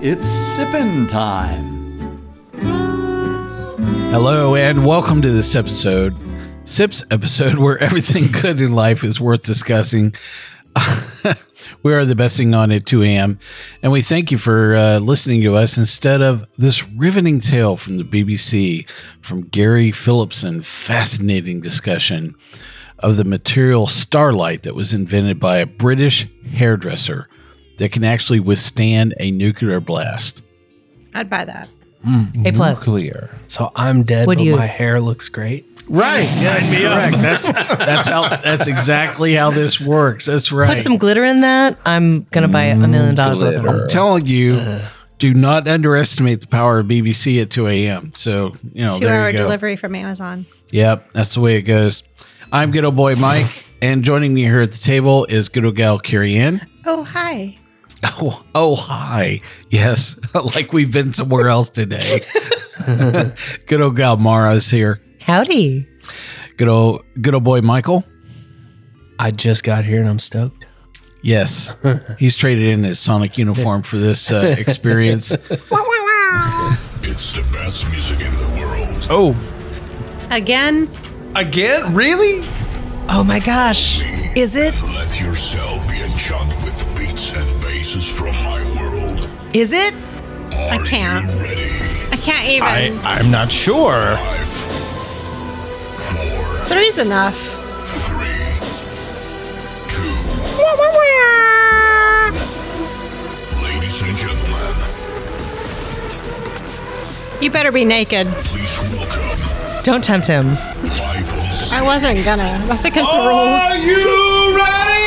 It's sippin' time. Hello and welcome to this episode, SIPS episode, where everything good in life is worth discussing. we are the best thing on at 2 a.m. And we thank you for uh, listening to us instead of this riveting tale from the BBC from Gary Phillipson. Fascinating discussion of the material Starlite that was invented by a British hairdresser that can actually withstand a nuclear blast. I'd buy that. Mm. A plus. Clear. So I'm dead, Would but use. my hair looks great. Right. That's correct. That's that's how that's exactly how this works. That's right. Put some glitter in that. I'm gonna buy a mm, million dollars worth of glitter. it. I'm telling you, uh. do not underestimate the power of BBC at 2 a.m. So, you know, Two there hour delivery from Amazon. Yep, that's the way it goes. I'm good old boy Mike, and joining me here at the table is good old gal Carrie Ann. Oh, hi. Oh, oh, hi. Yes, like we've been somewhere else today. good old gal Mara's here. Howdy. Good old, good old boy Michael. I just got here and I'm stoked. Yes, he's traded in his Sonic uniform for this uh, experience. It's the best music in the world. Oh, Again, again? Really? Oh my gosh. Is it? Let yourself be enchanted with beats and basses from my world. Is it? I can't. You ready? I can't even. I, I'm not sure. Five, four, Three's enough. three, two. Ladies and gentlemen, You better be naked. please welcome Don't tempt him. live on stage. I wasn't gonna. That's against the rules. you ready?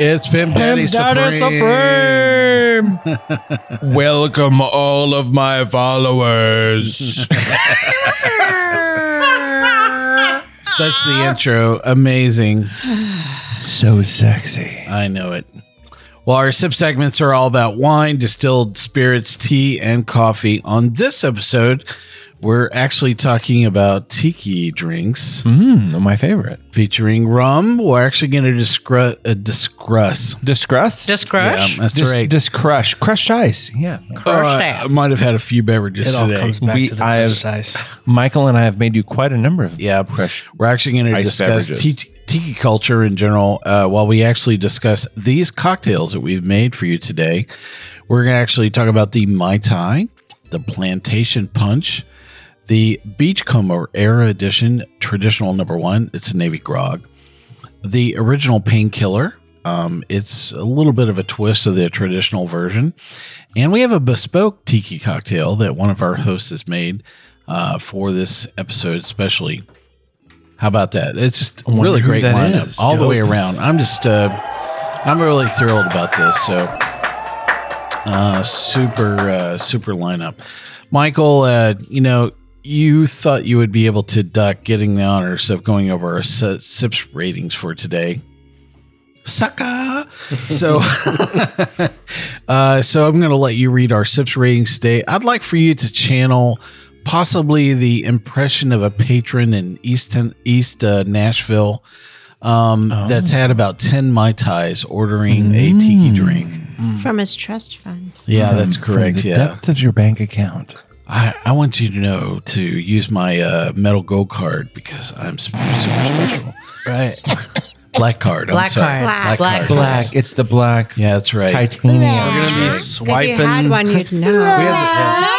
It's Pimp Daddy Supreme. Welcome all of my followers. Such the intro. Amazing. so sexy. I know it. Well, our sip segments are all about wine, distilled spirits, tea, and coffee. On this episode, we're actually talking about tiki drinks Mm, my favorite. featuring rum. We're actually going to discuss. Uh, discuss. Discrush? Yeah, that's Dis, right. Just crush. Crushed ice. Yeah. Crush Uh, I might have had a few beverages It all today. comes back We- to the I have- exercise. Michael and I have made you quite a number of Yeah, crushed we're actually going to discuss tiki, tiki culture in general. Uh, while we actually discuss these cocktails that we've made for you today, we're going to actually talk about the Mai Tai, the Plantation Punch, the Beachcomber Era Edition Traditional Number One. It's a Navy Grog. The original Painkiller. Um, it's a little bit of a twist of the traditional version. And we have a bespoke tiki cocktail that one of our hosts has made uh, for this episode, especially. How about that? It's just a really great lineup is. all the way around. I'm just, uh, I'm really thrilled about this. So, uh, super, uh, super lineup. Michael, uh, you know, you thought you would be able to duck getting the honors of going over our si- SIPS ratings for today. Sucker. So, uh, so I'm going to let you read our SIPS ratings today. I'd like for you to channel possibly the impression of a patron in East East uh, Nashville um, that's had about ten mai tais ordering a tiki drink. From his trust fund. Yeah, that's from correct. the Yeah, depth of your bank account. I, I want you to know to use my uh, metal gold card because I'm super, super special. Right. Black card. I'm Black sorry. card. Black. Black card. Black. It's the black Yeah, that's right. titanium. If swiping. you had one, you'd know.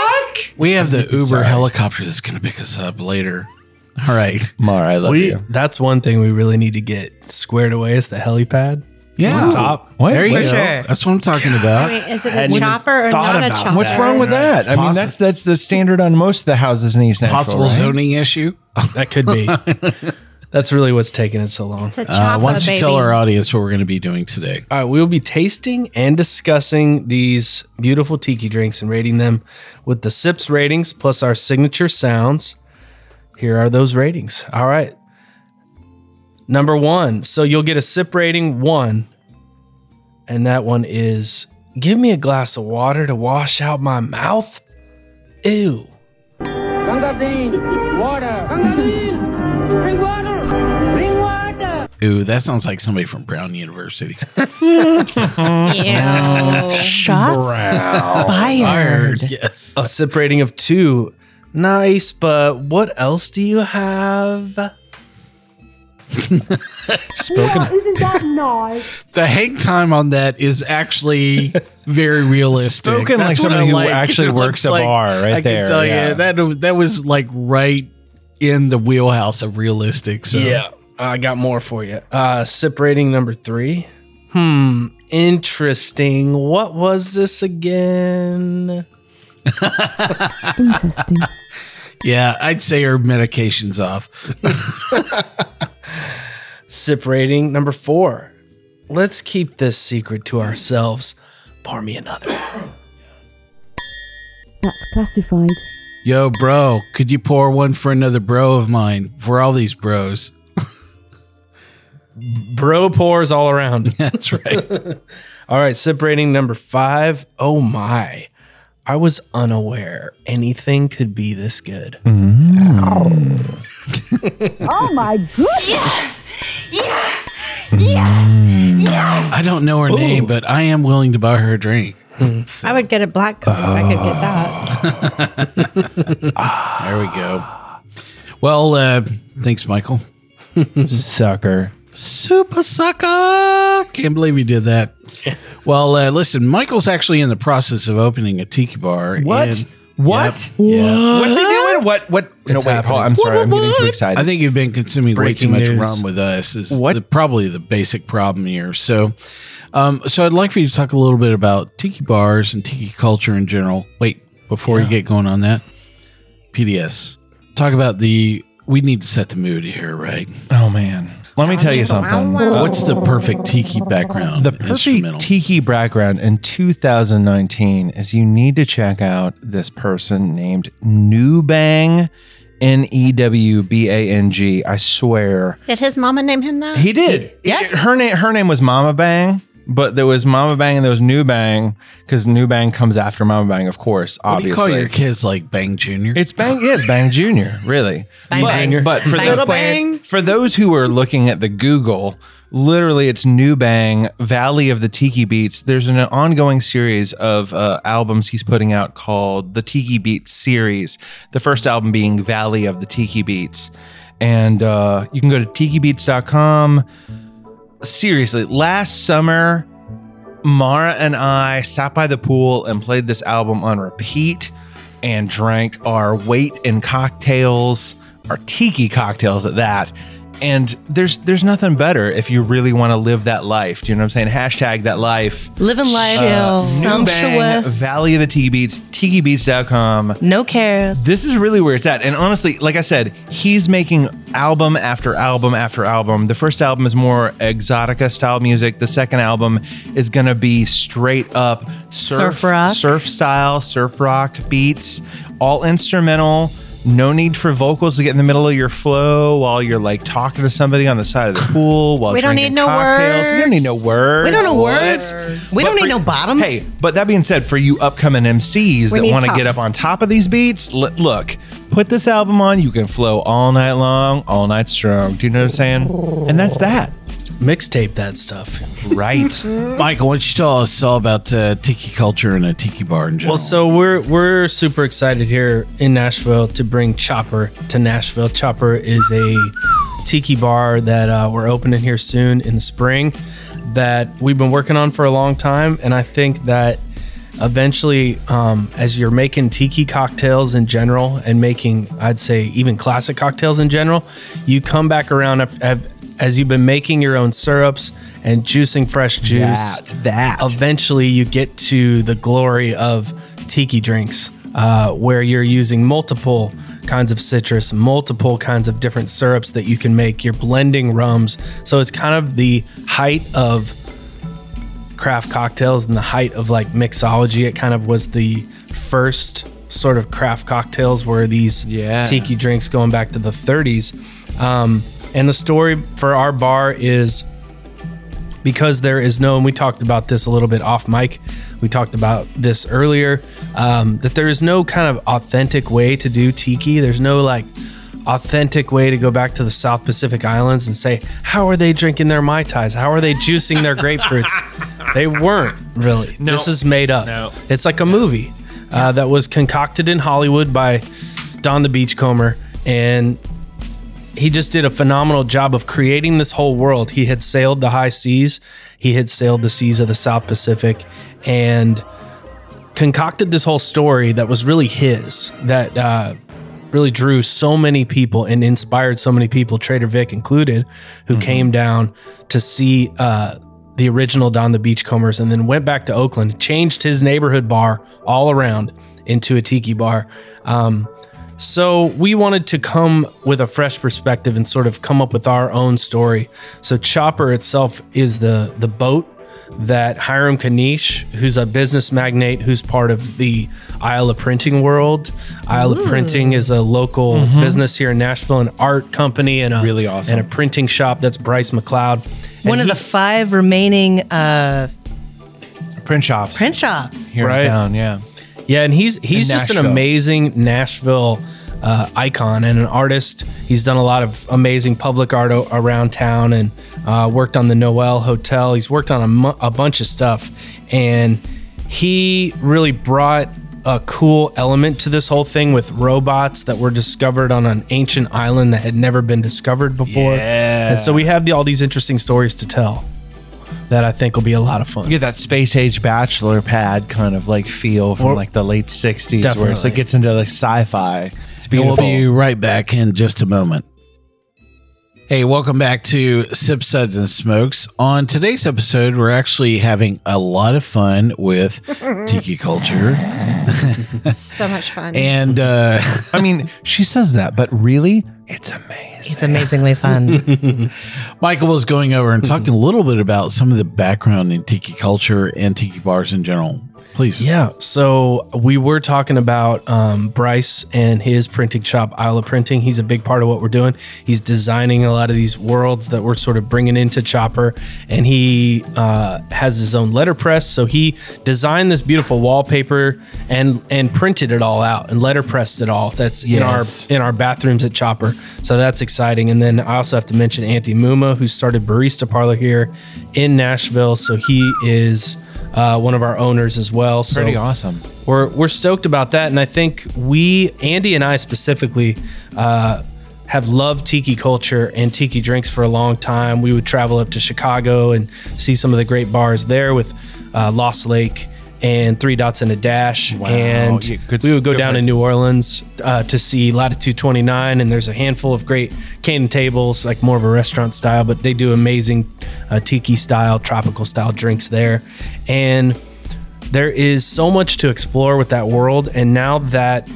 We have the, we have the Uber helicopter that's going to pick us up later. All right. Mar, I love We, you. that's one thing we really need to get squared away is the helipad. Yeah. Top. What? There you What? go. sure. That's what I'm talking I about. mean, is it a chopper or not a about it. chopper? What's wrong with that? I mean, that's that's the standard on most of the houses in East Nashville. Possible right? zoning issue. That could be. That's really what's taking it so long. It's a Uh, why don't you baby. tell our audience what we're going to be doing today? All right, we will be tasting and discussing these beautiful tiki drinks and rating them with the sips ratings plus our signature sounds. Here are those ratings. All right. Number one. So you'll get a sip rating one. And that one is give me a glass of water to wash out my mouth. Ew. Ooh, that sounds like somebody from Brown University. Ew. Shots fired. yes. A sip rating of two. Nice, but what else do you have? Spoken. Isn't that nice? The hang time on that is actually very realistic. Spoken like what somebody I who actually It works looks a bar right I there, can tell yeah. you that that was like right in the wheelhouse of realistic. So Yeah, I got more for you. Uh, sip rating number three. Hmm, interesting. What was this again? Interesting. Yeah, I'd say her medication's off. Sip rating number four. Let's keep this secret to ourselves. Pour me another. That's classified. Yo, bro, could you pour one for another bro of mine? For all these bros. Bro pours all around. That's right. All right, sip rating number five. Oh my. I was unaware anything could be this good. Oh my goodness! Yeah. Yeah. Yeah. I don't know her name, but I am willing to buy her a drink. I would get a black coat if I could get that. There we go. Well, uh, thanks, Michael. Sucker. Super sucker! Can't believe we did that. Well, uh, listen, Michael's actually in the process of opening a tiki bar. What? and- What? Yep, yeah. What's he doing? What? What? No, It's wait. happening. Hold, I'm sorry. I'm getting too excited. I think you've been consuming Breaking way too much rum with us. Is What? The, probably the basic problem here. So, um, so I'd like for you to talk a little bit about tiki bars and tiki culture in general. Wait, before you get going on that, PDS, talk about the. We need to set the mood here, right? oh man. Let me tell you something. What's the perfect tiki background? The instrumental? perfect tiki background in 2019 is you need to check out this person named Newbang, N E W B A N G. I swear. Did his mama name him that? He did. Yes. Her name her name was Mama Bang, but there was Mama Bang and there was New Bang because New Bang comes after Mama Bang, of course. What do you Obviously, call your kids like Bang Junior? it's Bang, yeah, Bang Junior, really. Bang but, Junior. But for Bang those, squared. for those who are looking at the Google, literally it's New Bang, Valley of the Tiki Beats. There's an ongoing series of uh, albums he's putting out called the Tiki Beats series. The first album being Valley of the Tiki Beats. And uh, you can go to tikibeats.com. Seriously, last summer, Mara and I sat by the pool and played this album on repeat and drank our weight in cocktails, our tiki cocktails at that. And there's there's nothing better if you really want to live that life. Do you know what I'm saying? Hashtag that life. Living life, uh, New Bang, Valley of the Tiki Beats, tikibeats.com. no cares. This is really where it's at. And honestly, like I said, he's making album after album after album. The first album is more exotica style music. The second album is going to be straight up surf, Surf rock. surf style, surf rock beats, all instrumental. No need for vocals to get in the middle of your flow while you're like talking to somebody on the side of the pool while We don't need no cocktails. You don't need no words. words. We don't know What? words. We don't But need for- no bottoms. Hey, but that being said, for you upcoming MCs that want to get up on top of these beats, l- look, put this album on. You can flow all night long, all night strong. Do you know what I'm saying? And that's that. Mixtape that stuff. Right. Michael, why don't you tell us all about uh, tiki culture and a tiki bar in general? Well, so we're we're super excited here in Nashville to bring Chopper to Nashville. Chopper is a tiki bar that uh, we're opening here soon in the spring that we've been working on for a long time, and I think that eventually, um, as you're making tiki cocktails in general and making, I'd say, even classic cocktails in general, you come back around as you've been making your own syrups and juicing fresh juice That, that. eventually you get to the glory of tiki drinks uh, where you're using multiple kinds of citrus, multiple kinds of different syrups that you can make. You're blending rums. So it's kind of the height of craft cocktails and the height of like mixology. It kind of was the first sort of craft cocktails were these Yeah. tiki drinks going back to the 30s. Um, and the story for our bar is because there is no, and we talked about this a little bit off mic. We talked about this earlier um, that there is no kind of authentic way to do tiki. There's no like authentic way to go back to the South Pacific Islands and say, how are they drinking their Mai Tais? How are they juicing their grapefruits? they weren't really. This is made up. No. It's like a movie uh, that was concocted in Hollywood by Don the Beachcomber. And he just did a phenomenal job of creating this whole world. He had sailed the high seas, he had sailed the seas of the South Pacific, and concocted this whole story that was really his, that uh, really drew so many people and inspired so many people, Trader Vic included, who came down to see uh, the original Don the Beachcombers and then went back to Oakland, changed his neighborhood bar all around into a tiki bar. Um, so we wanted to come with a fresh perspective and sort of come up with our own story. So Chopper itself is the the boat that Hiram Kanish, who's a business magnate who's part of the Isle of Printing world. Isle of Printing is a local business here in Nashville, an art company and a Really awesome. and a printing shop. That's Bryce McCloud. One of he- the five remaining uh, Print shops print shops. here Right. in town. Yeah. Yeah, and he's he's just an Nashville. amazing Nashville uh, icon and an artist. He's done a lot of amazing public art o- around town and uh, worked on the Noelle Hotel. He's worked on a, mu- a bunch of stuff, and he really brought a cool element to this whole thing with robots that were discovered on an ancient island that had never been discovered before. Yeah. And so we have the, all these interesting stories to tell that I think will be a lot of fun. You get that space age bachelor pad kind of like feel from Or- like the late 60s where it's Definitely. like gets into like sci-fi. It's And we'll be right back in just a moment. Hey, welcome back to Sip Suds and Smokes. On today's episode, we're actually having a lot of fun with tiki culture. So much fun. And uh, I mean, she says that, but really, it's amazing. It's amazingly fun. Michael was going over and talking a little bit about some of the background in tiki culture and tiki bars in general. Please. Yeah. So we were talking about um, Bryce and his printing shop, Isle of Printing. He's a big part of what we're doing. He's designing a lot of these worlds that we're sort of bringing into Chopper, and he uh, has his own letterpress. So he designed this beautiful wallpaper and and printed it all out and letterpressed it all. That's Yes. in our in our bathrooms at Chopper. So that's exciting. And then I also have to mention Andy Mumma, who started Barista Parlor here in Nashville. So he is. Uh, one of our owners as well. So Pretty awesome. we're we're stoked about that, and I think we, Andy and I specifically, uh, have loved tiki culture and tiki drinks for a long time. We would travel up to Chicago and see some of the great bars there with uh, Lost Lake and Three Dots and a Dash, and Yeah, good- we would go down to New. Orleans uh, to see Latitude 29, and there's a handful of great cane tables, like more of a restaurant style, but they do amazing uh, tiki style, tropical style drinks there, and there is so much to explore with that world and now that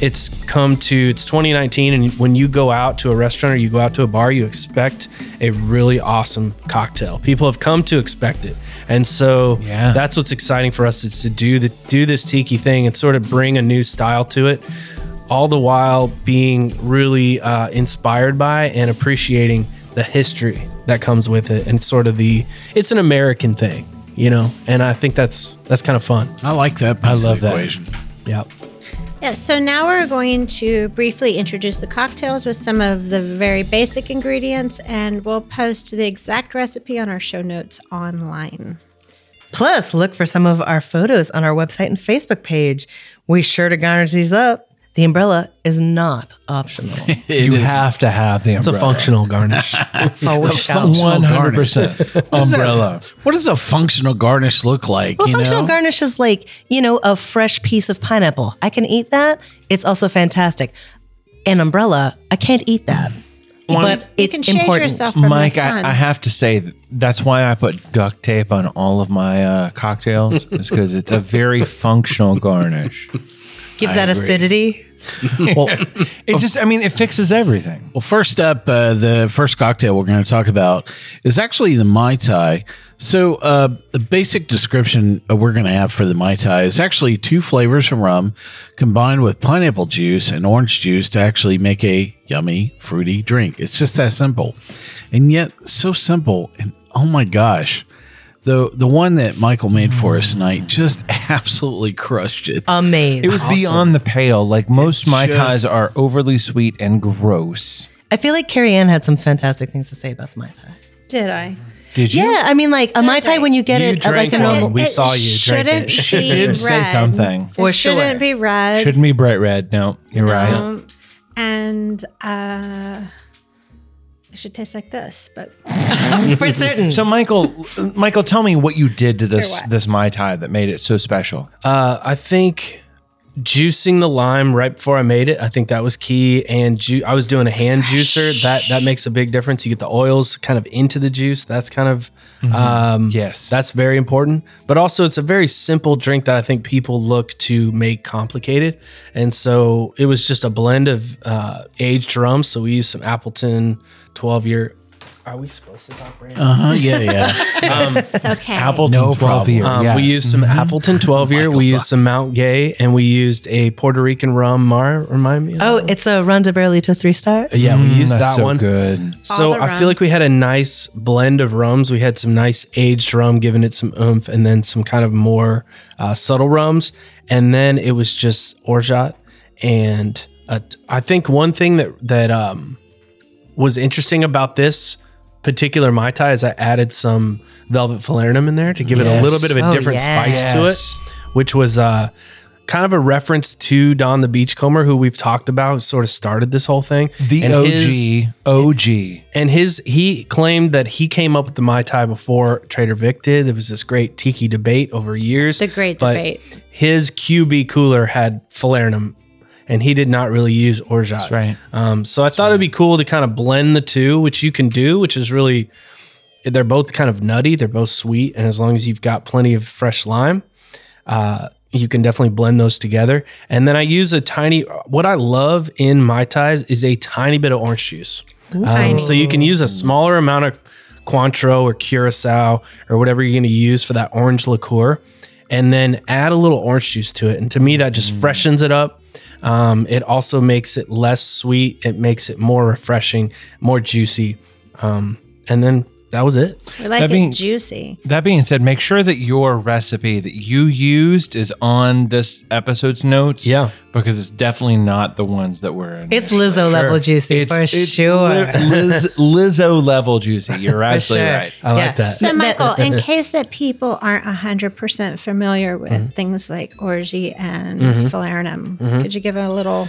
it's come to it's 2019 and when you go out to a restaurant or you go out to a bar you expect a really awesome cocktail people have come to expect it and so Yeah. that's what's exciting for us is to do the do this tiki thing and sort of bring a new style to it all the while being really uh, inspired by and appreciating the history that comes with it and sort of the it's an american thing you know and i think that's that's kind of fun I like that. I piece of love the that. equation. yeah Yeah, so now we're going to briefly introduce the cocktails with some of the very basic ingredients, and we'll post the exact recipe on our show notes online. Plus, look for some of our photos on our website and Facebook page. We sure to garnish these up. The umbrella is not optional. you have to have the umbrella. it's a functional garnish One hundred percent umbrella. What does a functional garnish look like? Well, you functional know? garnish is like, you know, a fresh piece of pineapple. I can eat that. It's also fantastic. An umbrella, I can't eat that. but You it's can shade important. yourself from Mike, the sun. I, I have to say that's why I put duct tape on all of my uh, cocktails, is because it's a very functional garnish. Gives I that agree. acidity. Well, It just, I mean, it fixes everything. Well, first up, uh, the first cocktail we're going to talk about is actually the Mai Tai. So, uh, the basic description uh, we're going to have for the Mai Tai is actually two flavors of rum combined with pineapple juice and orange juice to actually make a yummy, fruity drink. It's just that simple. And yet, so simple. And oh my gosh. The, the one that Michael made for us tonight just absolutely crushed it. Amazing. It was beyond the pale. Like most Mai just- Tais are overly sweet and gross. I feel like Carrie Ann had some fantastic things to say about the Mai Tai. Did I? Did you? Yeah, I mean, like a Mai Tai when you get You it at like drank a it. normal. We saw you drink shouldn't it. She be did say red. something. For it shouldn't sure. be red. Shouldn't be bright red. No, you're right. Um, and uh, it should taste like this, but for certain. So, Michael, Michael, tell me what you did to this this Mai Tai that made it so special. Uh, I think juicing the lime right before I made it, I think that was key. And ju- I was doing a hand juicer. That that makes a big difference. You get the oils kind of into the juice. That's kind of um, Yes. that's very important. But also, it's a very simple drink that I think people look to make complicated. And so it was just a blend of uh, aged rum. So we used some Appleton twelve year. Are we supposed to talk brand? Uh huh. Yeah, yeah. it's okay. Appleton No 12 year. Um, yes. We used some Appleton 12 year. We used some Mount Gay, and we used a Puerto Rican rum. Mar, remind me. Oh, it's a Ron del Barrilito three star. yeah, we used Mm, that so one. good. So All the I feel like we had a nice blend of rums. We had some nice aged rum, giving it some oomph, and then some kind of more uh, subtle rums. And then it was just orgeat. And uh, I think one thing that that um, was interesting about this particular mai tai is I added some velvet falernum in there to give it a little bit of a Oh, different yes. spice to it, which was uh, kind of a reference to Don the Beachcomber, who we've talked about, sort of started this whole thing. The And OG, his- OG. and his he claimed that he came up with the mai tai before Trader Vic did. There was this great tiki debate over years. The great but debate. His QB cooler had falernum, and he did not really use orgeat. That's right. Um, so I thought it'd be cool to kind of blend the two, which you can do, which is really they're both kind of nutty. They're both sweet, and as long as you've got plenty of fresh lime, uh, you can definitely blend those together. And then I use a tiny. What I love in mai tais is a tiny bit of orange juice. Um, so you can use a smaller amount of Cointreau or Curacao or whatever you're going to use for that orange liqueur, and then add a little orange juice to it. And to me, that just freshens it up. Um, it also makes it less sweet. It makes it more refreshing, more juicy. Um, and then that was it. We like That it being- juicy. That being said, make sure that your recipe that you used is on this episode's notes. Yeah. Because it's definitely not the ones that were in. It's Lizzo level juicy for sure. Li- Liz, Lizzo level juicy. You're For absolutely sure. right. I like that. So, Michael, in case that people aren't 100% familiar with mm-hmm. things like orgeat and mm-hmm. falernum, mm-hmm. could you give a little?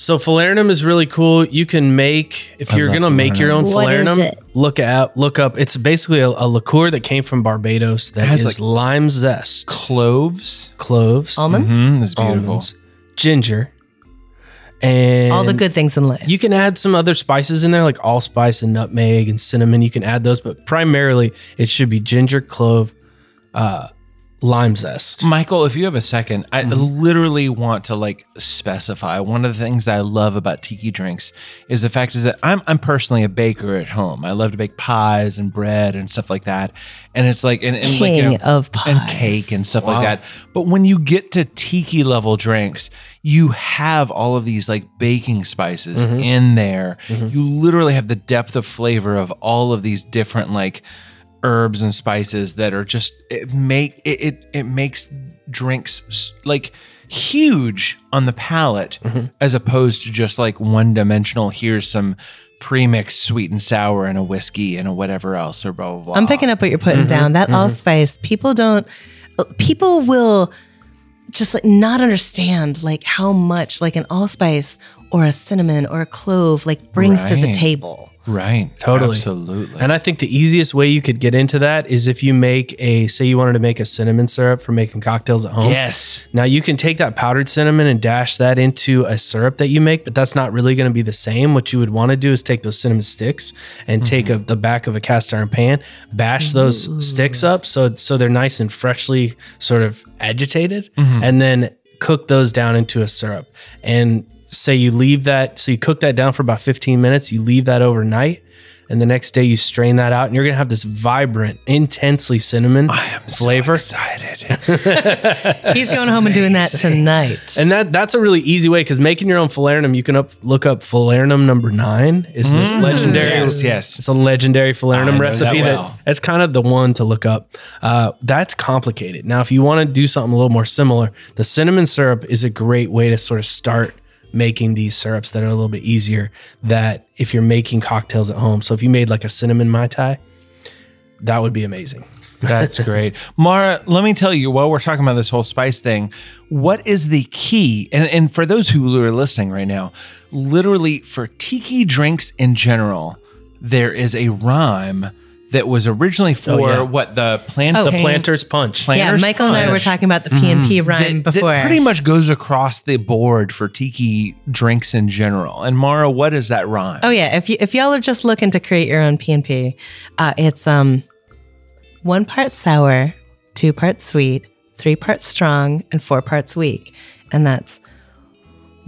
So falernum is really cool. You can make if you're gonna make your own What is falernum. Look at look up. It's basically a, a liqueur that came from Barbados that has, is like, lime zest, Cloves. cloves, Almonds? Mm, that's beautiful. almonds, ginger, and All the good things in life. You can add some other spices in there, like allspice and nutmeg and cinnamon. You can add those, but primarily it should be ginger, clove, uh, lime zest. Michael, if you have a second, I mm-hmm. literally want to like specify one of the things I love about tiki drinks is the fact is that I'm I'm personally a baker at home. I love to bake pies and bread and stuff like that. And it's like and, and like, you know, of and cake and stuff like that. But when you get to tiki level drinks, you have all of these like baking spices mm-hmm. in there. Mm-hmm. You literally have the depth of flavor of all of these different like herbs and spices that are just it make it it, it makes drinks like huge on the palate mm-hmm. as opposed to just like one dimensional here's some pre-mixed sweet and sour and a whiskey and a whatever else or blah blah blah. I'm picking up what you're putting down. Mm-hmm. That mm-hmm. allspice, people don't, people will just like not understand like how much like an allspice or a cinnamon or a clove like brings to the table. Right Totally. absolutely And I think the easiest way you could get into that is if you make a, say, you wanted to make a cinnamon syrup for making cocktails at home. yes Now you can take that powdered cinnamon and dash that into a syrup that you make, but that's not really going to be the same. What you would want to do is take those cinnamon sticks and mm-hmm. take a, the back of a cast iron pan, bash those mm-hmm. sticks up so so they're nice and freshly sort of agitated, mm-hmm. and then cook those down into a syrup. And say you leave that, so you cook that down for about 15 minutes, you leave that overnight, and the next day you strain that out, and you're gonna have this vibrant, intensely cinnamon I am flavor. So excited. He's going home and doing that tonight. And that that's a really easy way because making your own falernum, you can up, look up falernum number nine. Is this legendary? Yes, yes. It's a legendary falernum recipe. that That, well. that's kind of the one to look up. Uh, that's complicated. Now, if you want to do something a little more similar, the cinnamon syrup is a great way to sort of start making these syrups that are a little bit easier. That if you're making cocktails at home, so if you made like a cinnamon mai tai, that would be amazing. That's great. Mara, let me tell you, while we're talking about this whole spice thing, what is the key? And, and for those who are listening right now, literally for tiki drinks in general, there is a rhyme that was originally for Oh, yeah. what the plantain, The planter's punch. yeah, Planter's Michael and I were talking about the P and P rhyme that, before. that pretty much goes across the board for tiki drinks in general. And Mara, what is that rhyme? Oh yeah, if you if y'all are just looking to create your own PNP, uh, it's um one part sour, two parts sweet, three parts strong, and four parts weak, and that's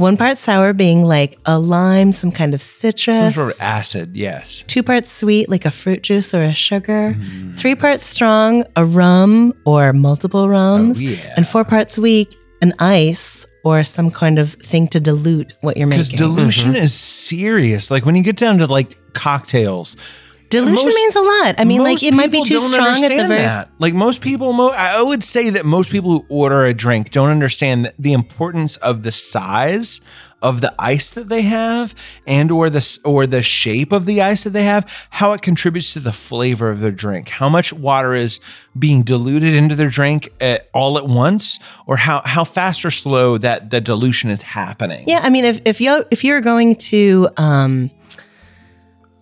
one part sour being like a lime, some kind of citrus. Some sort of acid, yes. Two parts sweet, like a fruit juice or a sugar. Mm. Three parts strong, a rum or multiple rums. Oh, yeah. And four parts weak, an ice or some kind of thing to dilute what you're making. Because making. dilution mm-hmm. is serious. Like when you get down to like cocktails, Dilution most- means a lot. I mean, like it might be too strong at the very. that. Like most people, mo- I would say that most people who order a drink don't understand the importance of the size of the ice that they have, and or the or the shape of the ice that they have, how it contributes to the flavor of their drink, how much water is being diluted into their drink at, all at once, or how how fast or slow that the dilution is happening. Yeah, I mean, if if you if you're going to um,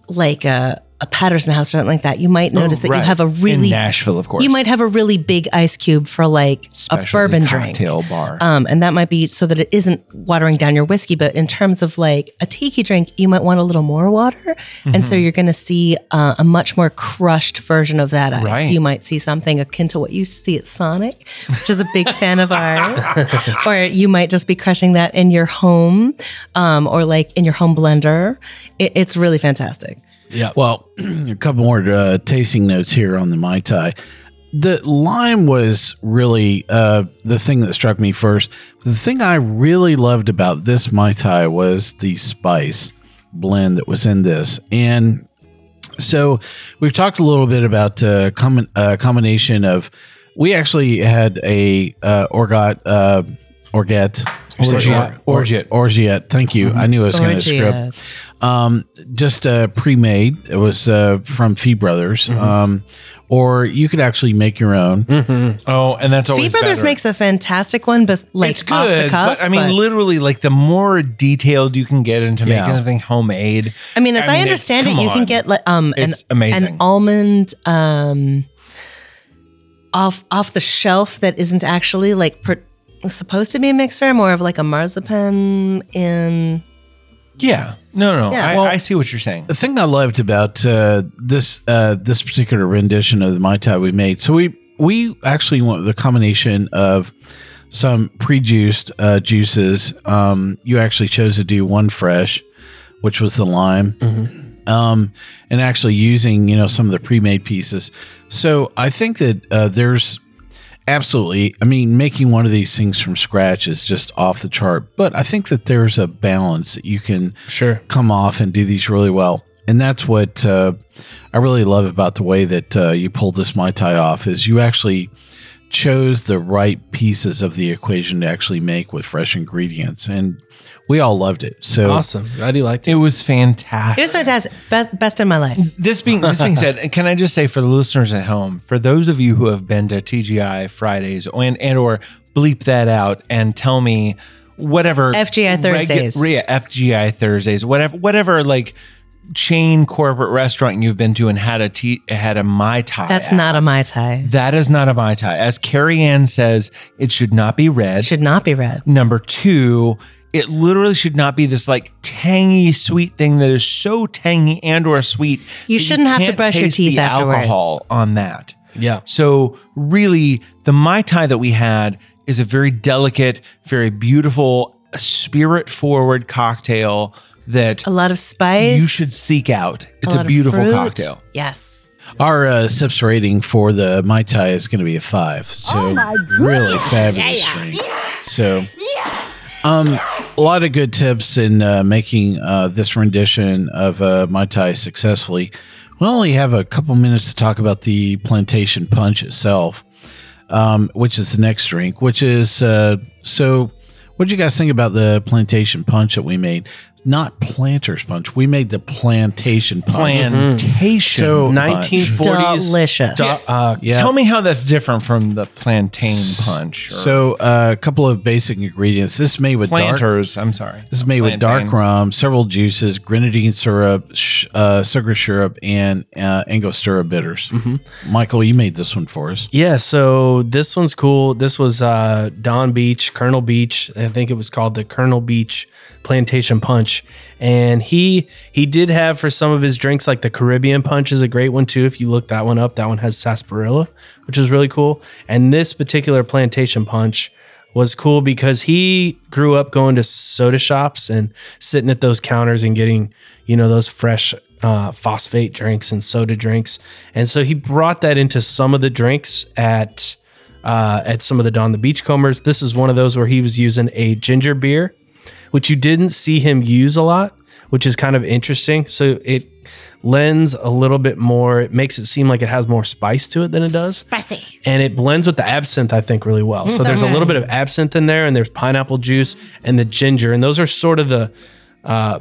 like a a Patterson house or something like that, you might notice that you Oh, have a In really Nashville, of course. You might have a really big ice cube for like a Specialty bourbon drink. cocktail bar. Um, and that might be so that it isn't watering down your whiskey. But in terms of like a tiki drink, you might want a little more water. And so you're going to see uh, a much more crushed version of that ice. Right. You might see something akin to what you see at Sonic, which is a big fan of ours. or you might just be crushing that in your home um, or like in your home blender. It, it's really fantastic. Yeah. Well, a couple more uh, tasting notes here on the Mai Tai. The lime was really uh, the thing that struck me first. The thing I really loved about this Mai Tai was the spice blend that was in this. And so we've talked a little bit about uh, com- uh, combination of, we actually had a uh, Orgot, uh, Orget, Orgeat. Orgeat. Orgeat. Thank you. I knew I was going to Orgeat. script um, just uh, pre-made. It was uh, from Fee Brothers, Mm-hmm. um, or you could actually make your own. oh, and that's always Fee Brothers better. makes a fantastic one, but like it's off the good, cuff. but I mean, literally, like the more detailed you can get into Yeah. making something homemade. I mean, as I, it's- understand it, come you can get like um an, amazing. an almond um off off the shelf that isn't actually like per, supposed to be a mixer, more of like a marzipan in. Yeah, no, no, Yeah. I, Well- I see what you're saying. The thing I loved about uh, this uh, this particular rendition of the Mai Tai we made, so we we actually went with a combination of some pre-juiced uh, juices. Um, you actually chose to do one fresh, which was the lime, um, and actually using you know some of the pre-made pieces. So I think that uh, there's absolutely. I mean, making one of these things from scratch is just off the chart. But I think that there's a balance that you can Sure. come off and do these really well. And that's what uh, I really love about the way that uh, you pulled this Mai Tai off is you actually chose the right pieces of the equation to actually make with fresh ingredients. And we all loved it. So Awesome. Glad you liked it. It was fantastic. It was fantastic, best best in my life. This being this being said, can I just say for the listeners at home, for those of you who have been to TGI Fridays and and or bleep that out and tell me whatever FGI Thursdays. yeah, FGI Thursdays, whatever whatever like chain corporate restaurant you've been to and had a tea had a mai tai. That's at. not a mai tai. That is not a mai tai. As Carrie Ann says, it should not be red. Should not be red. Number two, it literally should not be this like tangy sweet thing that is so tangy and or sweet. You shouldn't have to can't brush your teeth the afterwards. alcohol on that. Yeah. So really, the mai tai that we had is a very delicate, very beautiful, spirit forward cocktail that A lot of spice. you should seek out. It's a, lot of beautiful cocktail. Yes. Our uh, sips rating for the Mai Tai is going to be a five. So really fabulous drink. So, um, a lot of good tips in uh, making uh, this rendition of uh, Mai Tai successfully. We only have a couple minutes to talk about the plantation punch itself, um, which is the next drink. Which is uh, so. What do you guys think about the plantation punch that we made? Not planters punch. We made the plantation punch. Plantation. So- punch. 1940s. Delicious. do- uh, Yeah. Tell me how that's different from the plantain punch. Or So uh, a couple of basic ingredients. This is made with dark. planters. I'm sorry. This is made with dark rum, several juices, grenadine syrup, sh- uh, sugar syrup, and uh, Angostura bitters. Mm-hmm. Michael, you made this one for us. Yeah, so this one's cool. This was uh, Don Beach, Colonel Beach. I think it was called the Colonel Beach Plantation Punch. And he he did have for some of his drinks, like the Caribbean Punch is a great one too. If you look that one up, that one has sarsaparilla, which is really cool. And this particular Plantation Punch was cool because he grew up going to soda shops and sitting at those counters and getting, you know, those fresh uh, phosphate drinks and soda drinks. And so he brought that into some of the drinks at uh, at some of the Don the Beachcombers. This is one of those where he was using a ginger beer, which you didn't see him use a lot, which is kind of interesting. So it lends a little bit more. It makes it seem like it has more spice to it than it does Spicy. and it blends with the absinthe I think really well. So there's a little bit of absinthe in there, and there's pineapple juice and the ginger, and those are sort of the uh,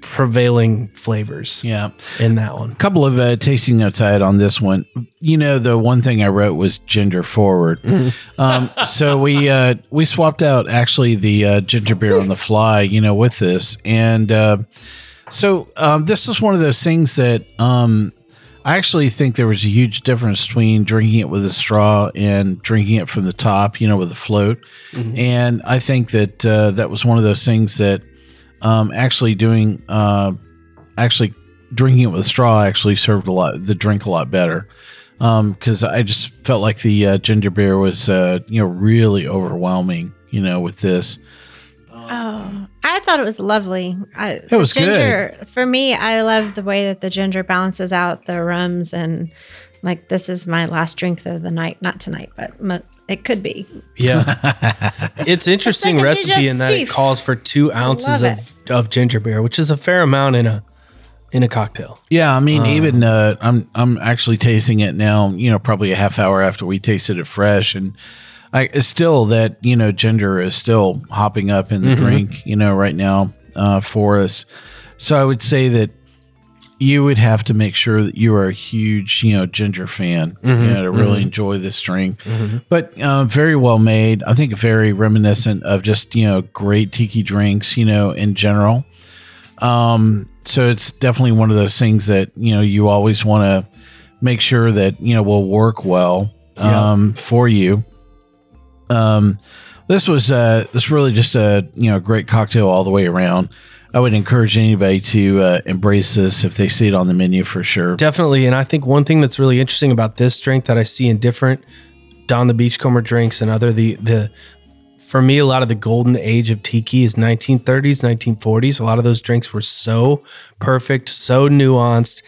prevailing flavors Yeah. in that one. A couple of uh, tasting notes I had on this one. You know, the one thing I wrote was ginger forward. um, so we uh, we swapped out actually the uh, ginger beer on the fly, you know, with this, and uh, so um, this is one of those things that um, I actually think there was a huge difference between drinking it with a straw and drinking it from the top, you know, with a float. And I think that uh, that was one of those things that um, actually doing uh, actually drinking it with a straw actually served a lot the drink a lot better because I just felt like the uh, ginger beer was uh, you know really overwhelming you know with this Oh, I thought it was lovely. I, it was ginger, For me, I love the way that the ginger balances out the rums and like this is my last drink of the night. Not tonight, but mo- it could be. Yeah, it's interesting like recipe in that it calls for two ounces love of, of ginger beer, which is a fair amount in a in a cocktail. yeah I mean even uh, I'm I'm actually tasting it now you know probably a half hour after we tasted it fresh. And I it's still that you know ginger is still hopping up in the drink you know right now uh, for us. So I would say that you would have to make sure that you are a huge, you know, ginger fan, you know, to really enjoy this drink. But uh, very well made. I think very reminiscent of just you know great tiki drinks, you know, in general. Um, so it's definitely one of those things that you know you always want to make sure that you know will work well um, for you. Um, this was uh, this really just a you know great cocktail all the way around. I would encourage anybody to uh, embrace this if they see it on the menu for sure. Definitely. And I think one thing that's really interesting about this drink that I see in different Don the Beachcomber drinks and other the the for me a lot of the golden age of tiki is 1930s, 1940s. A lot of those drinks were so perfect, so nuanced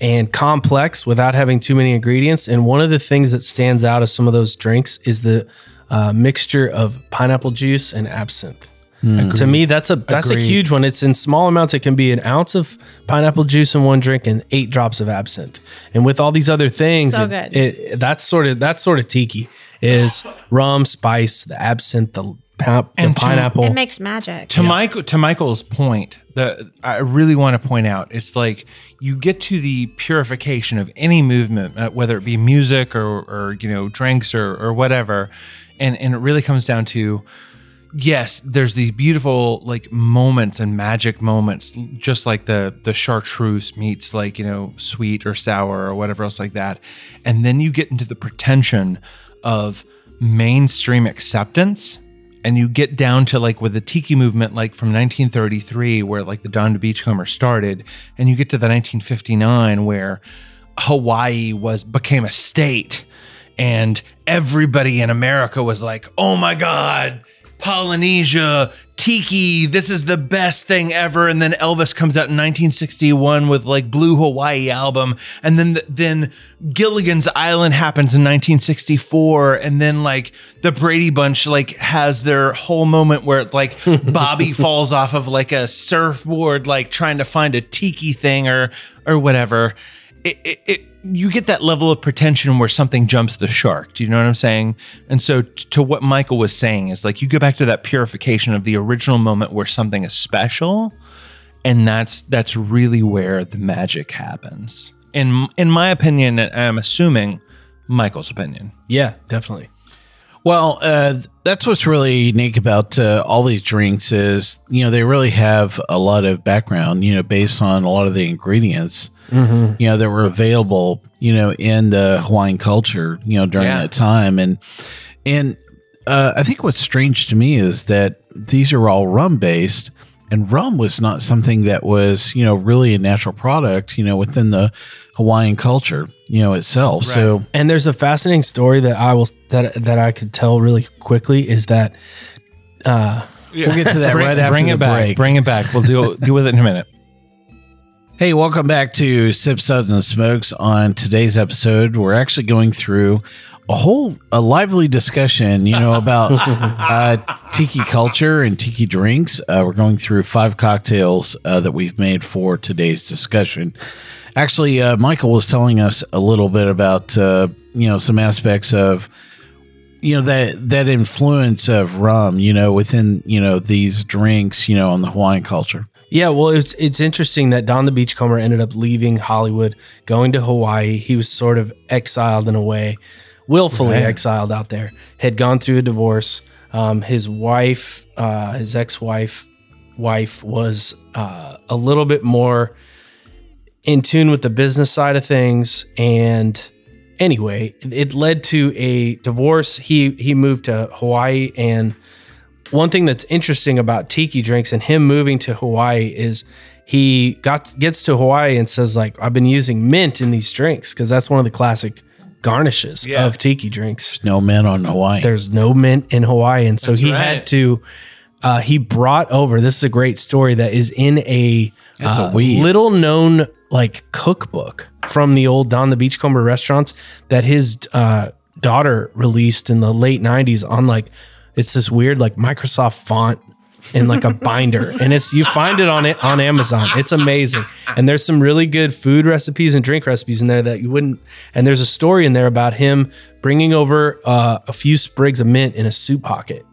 and complex without having too many ingredients. And one of the things that stands out of some of those drinks is the uh, mixture of pineapple juice and absinthe. To me, that's a that's a huge one. It's in small amounts. It can be an ounce of pineapple juice in one drink and eight drops of absinthe. And with all these other things, So it- good. It, that's sort of that's sort of tiki is rum, spice, the absinthe, the, pa- the And to- pineapple. It makes magic. to Michael to Michael's point, the I really want to point out it's like you get to the purification of any movement, uh, whether it be music or or you know drinks or or whatever, and and it really comes down to yes, there's these beautiful like moments and magic moments, just like the the chartreuse meets like you know sweet or sour or whatever else like that, and then you get into the pretension of mainstream acceptance. And you get down to like with the tiki movement, like from 1933, where like the Don Beachcomber started, and you get to the 1959, where Hawaii was became a state, and everybody in America was like, "Oh my god, Polynesia, tiki, this is the best thing ever." And then Elvis comes out in 1961 with like Blue Hawaii album, and then then Gilligan's Island happens in 1964, and then like the Brady Bunch like has their whole moment where like Bobby falls off of like a surfboard, like trying to find a tiki thing or or whatever. It, it, it you get that level of pretension where something jumps the shark. Do you know what I'm saying? And so t- to what Michael was saying is like you go back to that purification of the original moment where something is special, and that's that's really where the magic happens. In in my opinion, and I'm assuming Michael's opinion. Yeah, definitely. Well, uh, that's what's really unique about uh, all these drinks is you know they really have a lot of background you know based on a lot of the ingredients you know that were available you know in the Hawaiian culture you know during Yeah. that time and and uh, I think what's strange to me is that these are all rum based and rum was not something that was you know really a natural product you know within the Hawaiian culture you know itself so And there's a fascinating story that I will that that I could tell really quickly is that uh we'll get to that bring, right after bring the it back. break. Bring it back. We'll do deal with it in a minute. Hey, welcome back to Sip Suds and Smokes. On today's episode, we're actually going through a whole a lively discussion, you know, about uh, tiki culture and tiki drinks. Uh, we're going through five cocktails uh, that we've made for today's discussion. Actually, uh, Michael was telling us a little bit about uh, you know some aspects of you know that that influence of rum, you know, within you know these drinks, you know, on the Hawaiian culture. Yeah, well, it's it's interesting that Don the Beachcomber ended up leaving Hollywood, going to Hawaii. He was sort of exiled in a way, willfully exiled out there. Had gone through a divorce. Um, his wife, uh, his ex-wife, wife was uh, a little bit more in tune with the business side of things, and anyway, it led to a divorce. He he moved to Hawaii and one thing that's interesting about tiki drinks and him moving to Hawaii is he got gets to Hawaii and says like I've been using mint in these drinks because that's one of the classic garnishes of tiki drinks. No mint on Hawaii. There's no mint in Hawaii, and so he had to. Uh, he brought over. This is a great story that is in a, It's a uh, weed. little known like cookbook from the old Don the Beachcomber restaurants that his uh, daughter released in the late '90s on like it's this weird like Microsoft font in like a binder and it's you find it on it on Amazon. It's amazing. And there's some really good food recipes and drink recipes in there that you wouldn't and there's a story in there about him bringing over uh, a few sprigs of mint in a soup pocket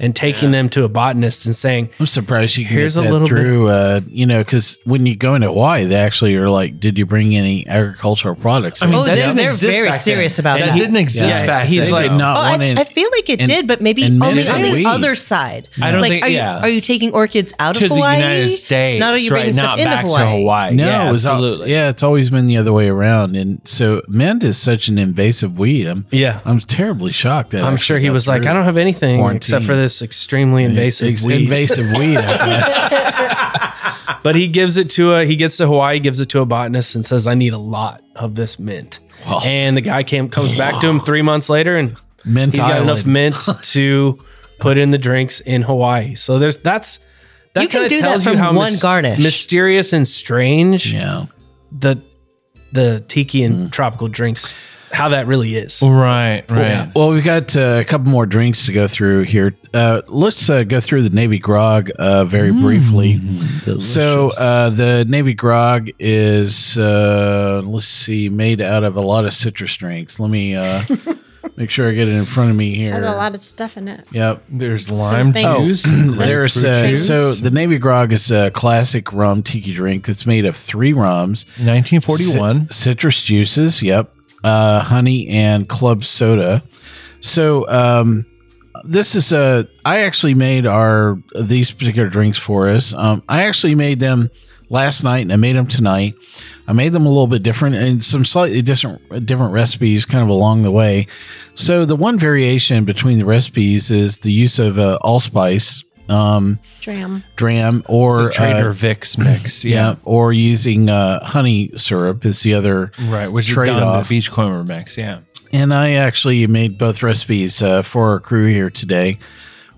and taking them to a botanist and saying, I'm surprised you can Here's get a that little through. Uh, you know, because when you go into Hawaii, they actually are like, "Did you bring any agricultural products?" I mean, Oh, that they're- didn't they're very back then. serious about that that. didn't exist Yeah, back he's then. They like- did not Oh, want I, I feel like it and- did, but maybe only on the weed. other side. I don't like, think- Are you, yeah. are you taking orchids out to of the Hawaii? United States, Not are you bringing right? stuff Not into back Hawaii? to Hawaii. no, yeah, it was all- absolutely. yeah, it's always been the other way around, and so mint is such an invasive weed. I'm, Yeah. I'm terribly shocked. I'm sure he was like, I don't have anything except for this extremely invasive weed. invasive weed. I But he gives it to a he gets to Hawaii, gives it to a botanist, and says, "I need a lot of this mint." And the guy came comes back to him three months later, and Mint he's got Island. enough mint to put in the drinks in Hawaii. So there's that's that kinda do that tells you how one garnish. mysterious and strange yeah. the the tiki and Mm. tropical drinks how that really is. Right, right. Well, we've got uh, a couple more drinks to go through here. Uh, let's uh, go through the Navy Grog uh, very briefly. So, uh, the Navy Grog is, uh, let's see, made out of a lot of citrus drinks. Let me uh, make sure I get it in front of me here. Has a lot of stuff in it. Yep. There's lime thank- juice. There's uh, juice. so the Navy Grog is a classic rum tiki drink that's made of three rums, 1941. Cit- citrus juices, yep, uh, honey and club soda. So um, this is a. I actually made our these particular drinks for us. Um, I actually made them last night and I made them tonight. I made them a little bit different and some slightly different different recipes kind of along the way. So the one variation between the recipes is the use of uh, allspice um, Dram. dram or It's a Trader uh, Vic's mix. yeah, Yeah. or using uh, honey syrup is the other Right. Which trade done off. the Beachcomber mix. Yeah. And I actually made both recipes uh, for our crew here today.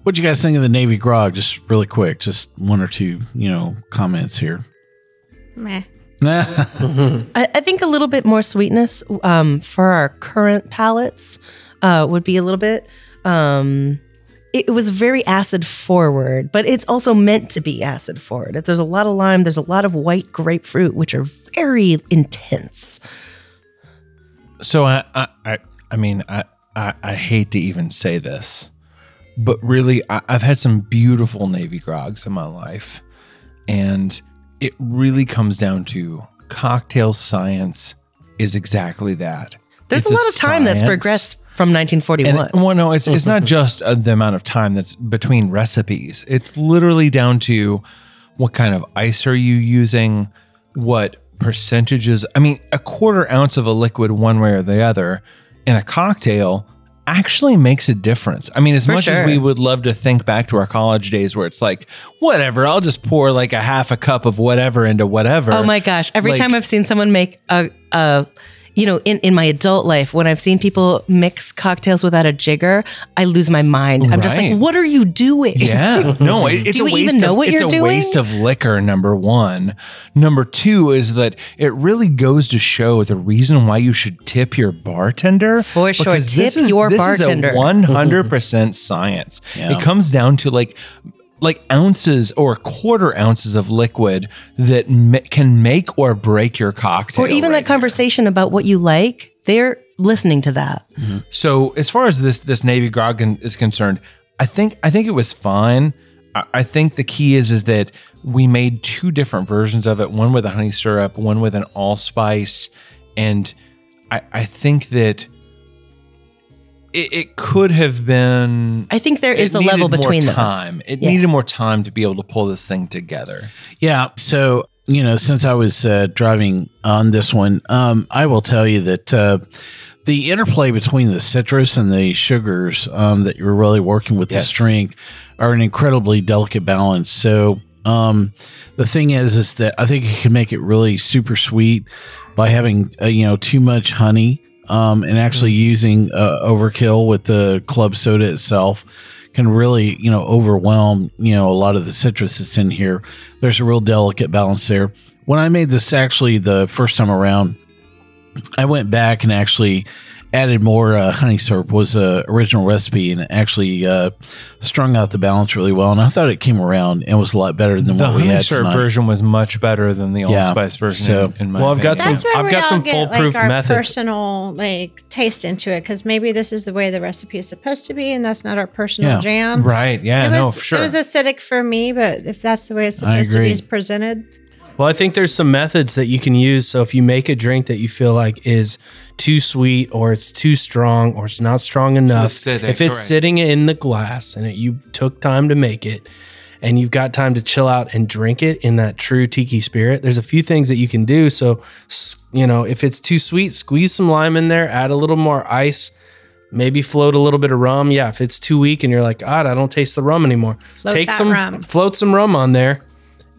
What'd you guys think of the Navy grog? Just really quick, just one or two, you know, comments here. Meh. I, I think a little bit more sweetness um, for our current palates uh, would be a little bit. Um, it was very acid forward, but it's also meant to be acid forward. There's a lot of lime. There's a lot of white grapefruit, which are very intense. So I, I, I, I mean, I, I, I hate to even say this, but really, I, I've had some beautiful Navy grogs in my life, and it really comes down to cocktail science is exactly that. There's It's a lot of time that's progressed from And 1941. well, no, it's it's not just uh, the amount of time that's between recipes. It's literally down to what kind of ice are you using, what percentages. I mean, a quarter ounce of a liquid, one way or the other, in a cocktail actually makes a difference. I mean, as For much sure. as we would love to think back to our college days where it's like, whatever, I'll just pour like a half a cup of whatever into whatever. Oh my gosh. Every Like- time I've seen someone make a, a you know, in, in my adult life, when I've seen people mix cocktails without a jigger, I lose my mind. I'm just Right. like, what are you doing? Yeah, no, it, it's Do a you waste even know of, what it's you're a doing? waste of liquor. Number one, number two is that it really goes to show the reason why you should tip your bartender. For sure. Because this Tip is- your this bartender. One hundred percent science. Yeah. It comes down to like. Like ounces or quarter ounces of liquid that ma- can make or break your cocktail. Or even right that conversation about what you like, they're listening to that. Mm-hmm. so as far as this this Navy grog is concerned, I think I think it was fine. I, I think the key is is that we made two different versions of it, one with a honey syrup, one with an allspice, and I, I think that it, it could have been. I think there is a level needed more between those. time. It Yeah. needed more time to be able to pull this thing together. Yeah. So, you know, since I was uh, driving on this one, um, I will tell you that uh, the interplay between the citrus and the sugars um, that you're really working with Yes. this drink are an incredibly delicate balance. So, um, the thing is, is that I think you can make it really super sweet by having, uh, you know, too much honey um, and actually using uh, overkill with the club soda itself can really, you know, overwhelm, you know, a lot of the citrus that's in here. There's a real delicate balance there. When I made this actually the first time around, I went back and actually added more uh, honey syrup was a original recipe and it actually uh, strung out the balance really well and I thought it came around and was a lot better than The what we honey had syrup tonight. version was much better than the Yeah. allspice version. So- in, in my Well, I've got opinion. some- That's where I've we got all some get foolproof like our methods. personal like taste into it because maybe this is the way the recipe is supposed to be, and that's not our personal Yeah. jam. right. Yeah. It no, was, for sure. It was acidic for me, but if that's the way it's supposed to be agree. is presented, Well, I think there's some methods that you can use. So if you make a drink that you feel like is too sweet or it's too strong or it's not strong enough, acidic, if it's correct. sitting in the glass and it, you took time to make it and you've got time to chill out and drink it in that true tiki spirit, there's a few things that you can do. So, you know, if it's too sweet, squeeze some lime in there, add a little more ice. Maybe float a little bit of rum. Yeah, if it's too weak and you're like, God, I don't taste the rum anymore. Float Take some, rum. float some rum on there,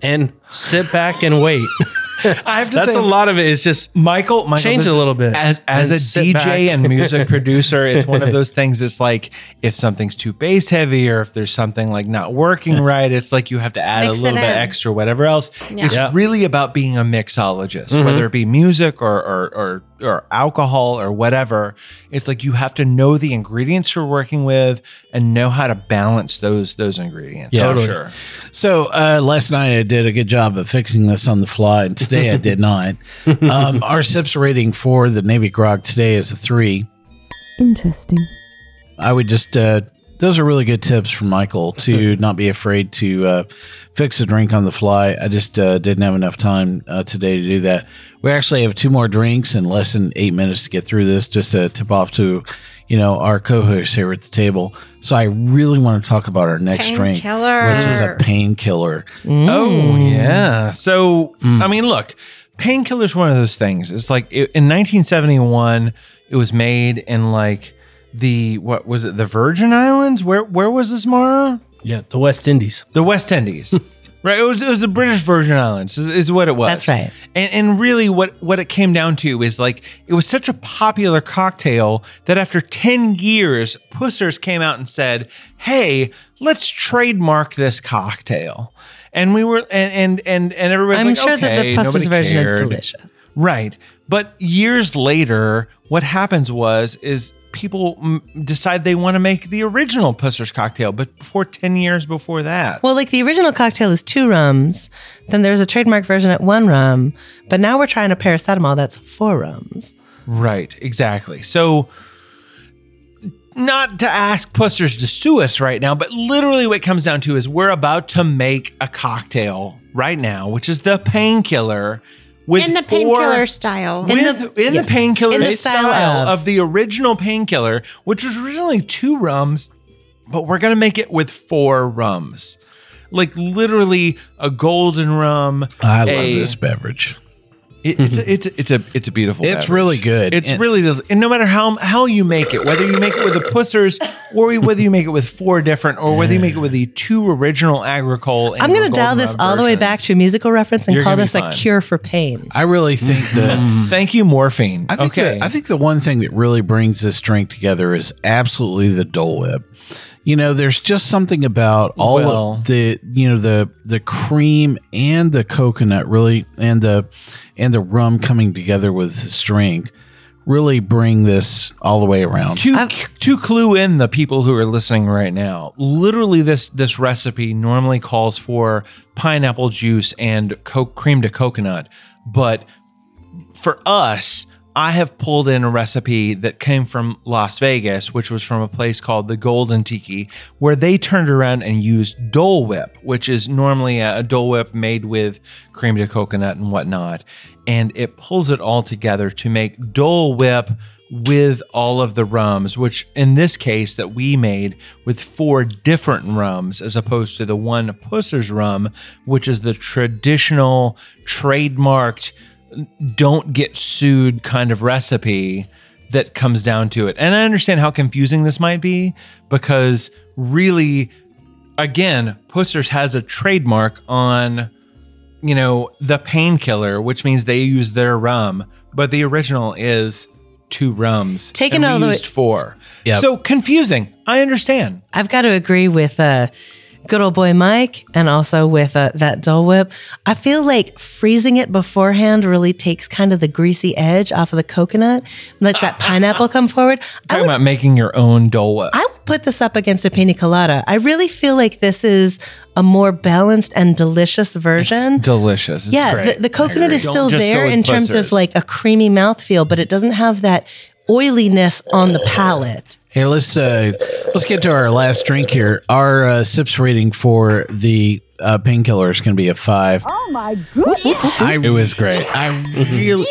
and sit back and wait. I have to That's say, a lot of it. It's just Michael, Michael Change a little bit as as a DJ back. and music producer. It's one of those things. It's like if something's too bass heavy, or if there's something like not working right, it's like you have to add Mix a little bit in. extra, whatever else. It's Yeah. really about being a mixologist, Mm-hmm. whether it be music or or, or or alcohol or whatever. It's like you have to know the ingredients you're working with and know how to balance those those ingredients. Yeah. For Totally. sure. So uh, last night I did a good job of fixing this on the fly, and today I did not. Um, our sips rating for the Navy Grog today is a three. Interesting. I would just uh, those are really good tips from Michael to not be afraid to uh, fix a drink on the fly. I just uh, didn't have enough time uh, today to do that. We actually have two more drinks and less than eight minutes to get through this. Just to tip off to you know our co-hosts here at the table. So I really want to talk about our next drink, Painkiller. which is a painkiller. Oh yeah. So I mean, look, painkiller is one of those things. It's like it, in 1971, it was made in like the what was it? The Virgin Islands? Where where was this, Mara? Yeah, the West Indies. the West Indies. right. It was it was the British Virgin Islands is, is what it was. That's right. And and really what what it came down to is like it was such a popular cocktail that after 10 years Pussers came out and said, "Hey, let's trademark this cocktail." And we were and and and, and everybody's I'm like, sure okay, that the nobody Pusser's version is cared. delicious. Right. But years later, what happens was is people mm, decide they want to make the original Pusser's cocktail, but before 10 years before that. Well, like the original cocktail is two rums. Then there's a trademark version at one rum. But now we're trying a paracetamol that's four rums. Right, exactly. So not to ask pussers to sue us right now, but literally what it comes down to is we're about to make a cocktail right now, which is the painkiller with In the four- painkiller style. In the- in yes. the painkiller In the style, style of. of. the original painkiller, which was originally two rums, but we're gonna make it with four rums. Like literally a golden rum. I love a- this beverage. It- it's a, mm-hmm. it's a, it's a it's a beautiful. It's beverage. really good. It's And- really does, and no matter how how you make it, whether you make it with the pussers or whether you make it with four different, or whether you make it with the two original agricole. And I'm going to dial this rub all the way back to a musical reference and call gonna this a cure for pain. I really think that Thank you, morphine. I think okay, the, I think the one thing that really brings this drink together is absolutely the Dole Whip. You know, there's just something about all Well- of the you know the the cream and the coconut really and the and the rum coming together with the drink really bring this all the way around. to to clue in the people who are listening right now, literally this this recipe normally calls for pineapple juice and co- cream to coconut, but for us, I have pulled in a recipe that came from Las Vegas, which was from a place called the Golden Tiki, where they turned around and used Dole Whip, which is normally a, Dole Whip made with cream to coconut and whatnot. And it pulls it all together to make Dole Whip with all of the rums, which in this case that we made with four different rums as opposed to the one Pusser's rum, which is the traditional trademarked don't get sued kind of recipe that comes down to it. And I understand how confusing this might be because really, again, Pussers has a trademark on, you know, the painkiller, which means they use their rum, but the original is two rums. Taken and all the way- used four. Yep. So confusing. I understand. I've got to agree with uh, good old boy Mike and also with uh, that Dole Whip. I feel like freezing it beforehand really takes kind of the greasy edge off of the coconut, lets that pineapple come forward. I Talking would, about making your own Dole Whip. I would put this up against a pina colada. I really feel like this is a more balanced and delicious version. Delicious. It's yeah, great. the, the coconut is still there in terms of like a creamy mouthfeel, but it doesn't have that oiliness on the palate. Here, let's uh, let's get to our last drink here. Our uh, sips rating for the uh, painkiller is going to be a five. Oh my goodness. I, It was great. I really,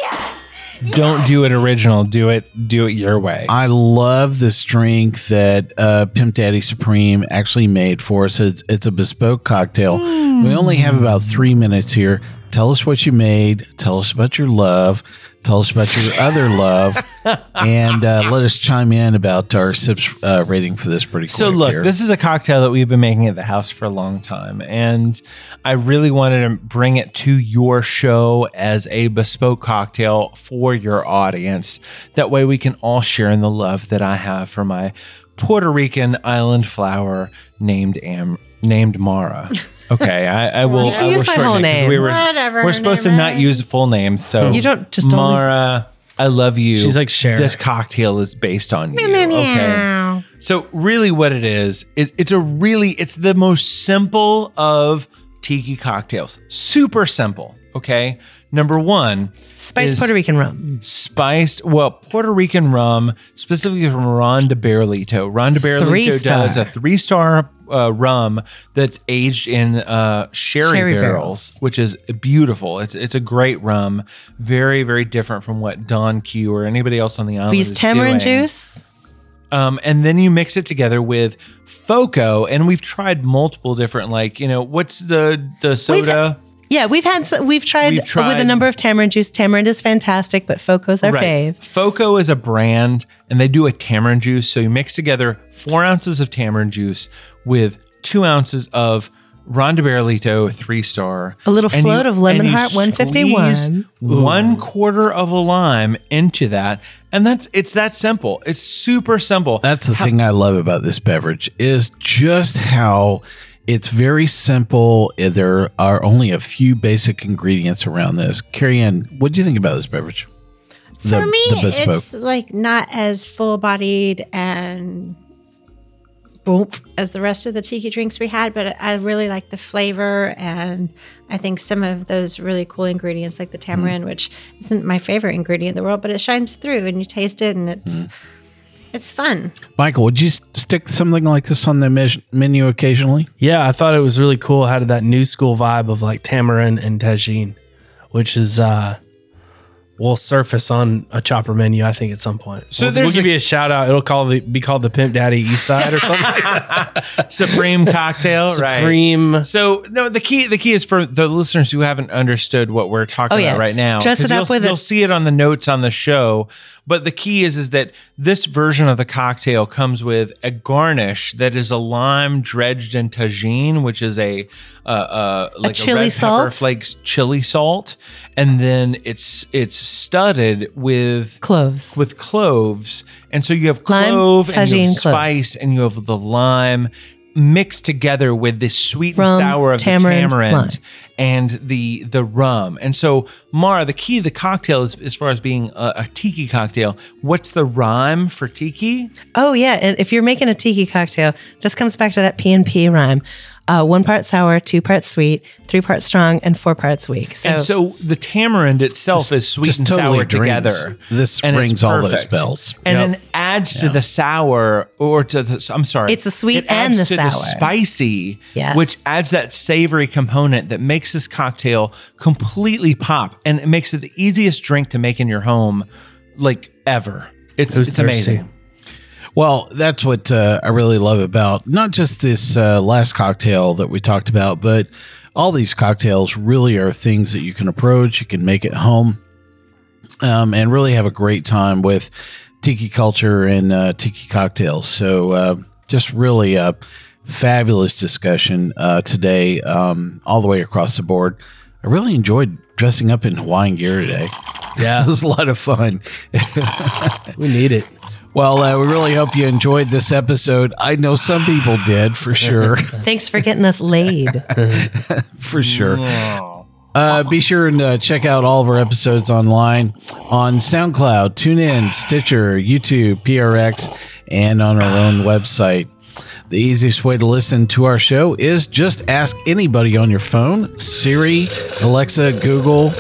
Don't do it original. Do it. Do it your way. I love this drink that uh, Pimp Daddy Supreme actually made for us. It's, it's a bespoke cocktail. We only have about three minutes here. Tell us what you made. Tell us about your love. Tell us about your other love, and uh, let us chime in about our sips uh, rating for this pretty. So look, here. this is a cocktail that we've been making at the house for a long time, and I really wanted to bring it to your show as a bespoke cocktail for your audience. That way, we can all share in the love that I have for my Puerto Rican island flower named Am named Mara. Okay, I, I will. You can I will use my shorten whole it 'cause name. We were, Whatever We're her supposed to name not is. use full names, so You don't just always- Mara. I love you. She's like Cher. This cocktail is based on you. meow, Okay. meow. So really what it is, is it's a really it's the most simple of tiki cocktails. Super simple, okay? Number 1, Spiced Puerto Rican rum. spiced well Puerto Rican rum specifically from Ron del Barrilito. Ron del Barrilito Three-star. does a 3-star uh, rum that's aged in uh, sherry, Sherry barrels, barrels. which is beautiful. It's it's a great rum, very very different from what Don Q or anybody else on the island We use is tamarind doing. juice. Um, and then you mix it together with Foco, and we've tried multiple different, like you know, what's the the soda? Yeah, we've had some, we've tried, We've with a number of tamarind juice. Tamarind is fantastic, but Foco's our fave. Foco is a brand, and they do a tamarind juice. So you mix together four ounces of tamarind juice with two ounces of Ron del Barrilito three star, A little and float of Lemon Heart 151. squeeze one quarter of a lime into that, and that's it's that simple. It's super simple. That's the thing I love about this beverage is just how it's very simple. There are only a few basic ingredients around this. Carrie Ann, what do you think about this beverage? The, For me, it's like not as full bodied and boom as the rest of the tiki drinks we had, but I really like the flavor and I think some of those really cool ingredients like the Mm. tamarind, which isn't my favorite ingredient in the world, but it shines through and you taste it and Mm. It's it's fun. Michael, would you stick something like this on the mes- menu occasionally? Yeah, I thought it was really cool. It had that new school vibe of like tamarind and Tajín, which is uh will surface on a chopper menu, I think, at some point. So So we'll, there's we'll give a- you a shout out. It'll call the be called the Pimp Daddy East Side or something like that. Supreme cocktail, right? Supreme. So no, the key the key is for the listeners who haven't understood what we're talking Oh, yeah. about right now. Dress 'cause it up you'll, with a- you'll see it on the notes on the show. But the key is is that this version of the cocktail comes with a garnish that is a lime dredged in Tajín, which is a uh, uh, like chili red pepper salt? flakes chili salt, and then it's it's studded with Cloves. with cloves, and so you have Lime, clove and you have Tajín, cloves. spice, and you have the lime mixed together with this sweet and sour of tamarind, the tamarind lime. And the the rum. And so, Mara, the key the cocktail is as far as being a, a tiki cocktail. What's the rhyme for tiki? Oh yeah, and if you're making a tiki cocktail, this comes back to that P and P rhyme: uh, one part sour, two parts sweet, three parts strong, and four parts weak. So, and so the tamarind itself is sweet and totally sour drinks. together. This and it's rings all those bells. and Yep. then adds to the sour or to the. I'm sorry, It's the sweet it and the to the sour. spicy, Yes. which adds that savory component that makes this cocktail completely pop, and it makes it the easiest drink to make in your home, like ever. It's Who's it's thirsty? amazing. Well, that's what uh, I really love about not just this uh, last cocktail that we talked about, but all these cocktails really are things that you can approach, you can make at home, um, and really have a great time with tiki culture and uh, tiki cocktails. So, uh, just really a fabulous discussion uh, today, um, all the way across the board. I really enjoyed dressing up in Hawaiian gear today. Yeah. It was a lot of fun. We need it. Well, uh, we really hope you enjoyed this episode. I know some people did for sure. thanks for getting us laid. for sure. Uh, be sure and uh, check out all of our episodes online on SoundCloud, TuneIn, Stitcher, YouTube, PRX, and on our own website. The easiest way to listen to our show is just ask anybody on your phone Siri, Alexa, Google.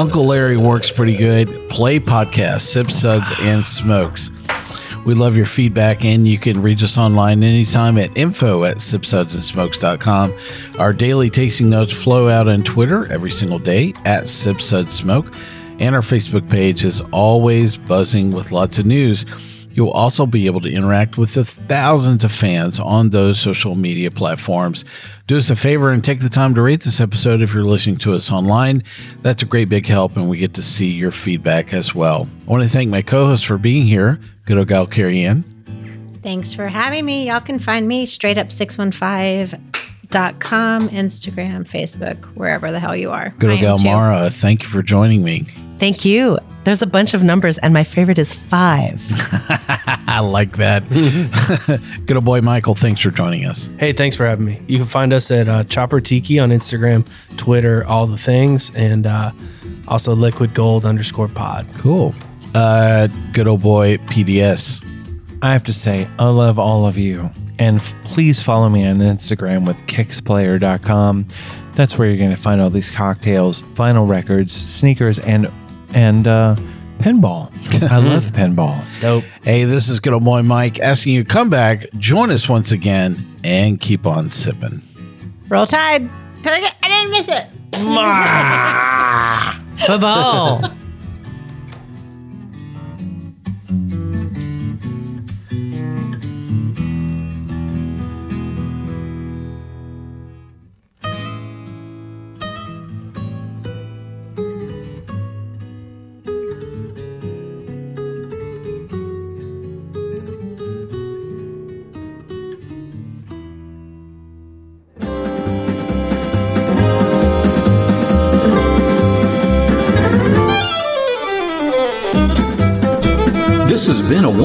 Uncle Larry works pretty good. Play podcasts, Sip Suds, and Smokes. We love your feedback, and you can reach us online anytime at info at sipsudsandsmokes.com. Our daily tasting notes flow out on Twitter every single day at sipsudsmoke, and our Facebook page is always buzzing with lots of news. You'll also be able to interact with the thousands of fans on those social media platforms. Do us a favor and take the time to rate this episode if you're listening to us online. That's a great big help, and we get to see your feedback as well. I want to thank my co host for being here, good old gal Carrie Ann. Thanks for having me. Y'all can find me straight up 615.com, Instagram, Facebook, wherever the hell you are. Good old gal. Mara. Thank you for joining me. Thank you. There's a bunch of numbers, and my favorite is five. I like that. good old boy Michael, thanks for joining us. Hey, thanks for having me. You can find us at uh, Chopper Tiki on Instagram, Twitter, all the things, and uh, also Liquid Gold underscore Pod. Cool. Uh, good old boy PDS. I have to say, I love all of you. And f- please follow me on Instagram with kicksplayer.com. That's where you're going to find all these cocktails, vinyl records, sneakers, and and uh, pinball. I love pinball. Dope. Hey, this is good old boy Mike asking you to come back, join us once again, and keep on sipping. Roll Tide. Did I, I didn't miss it. Football.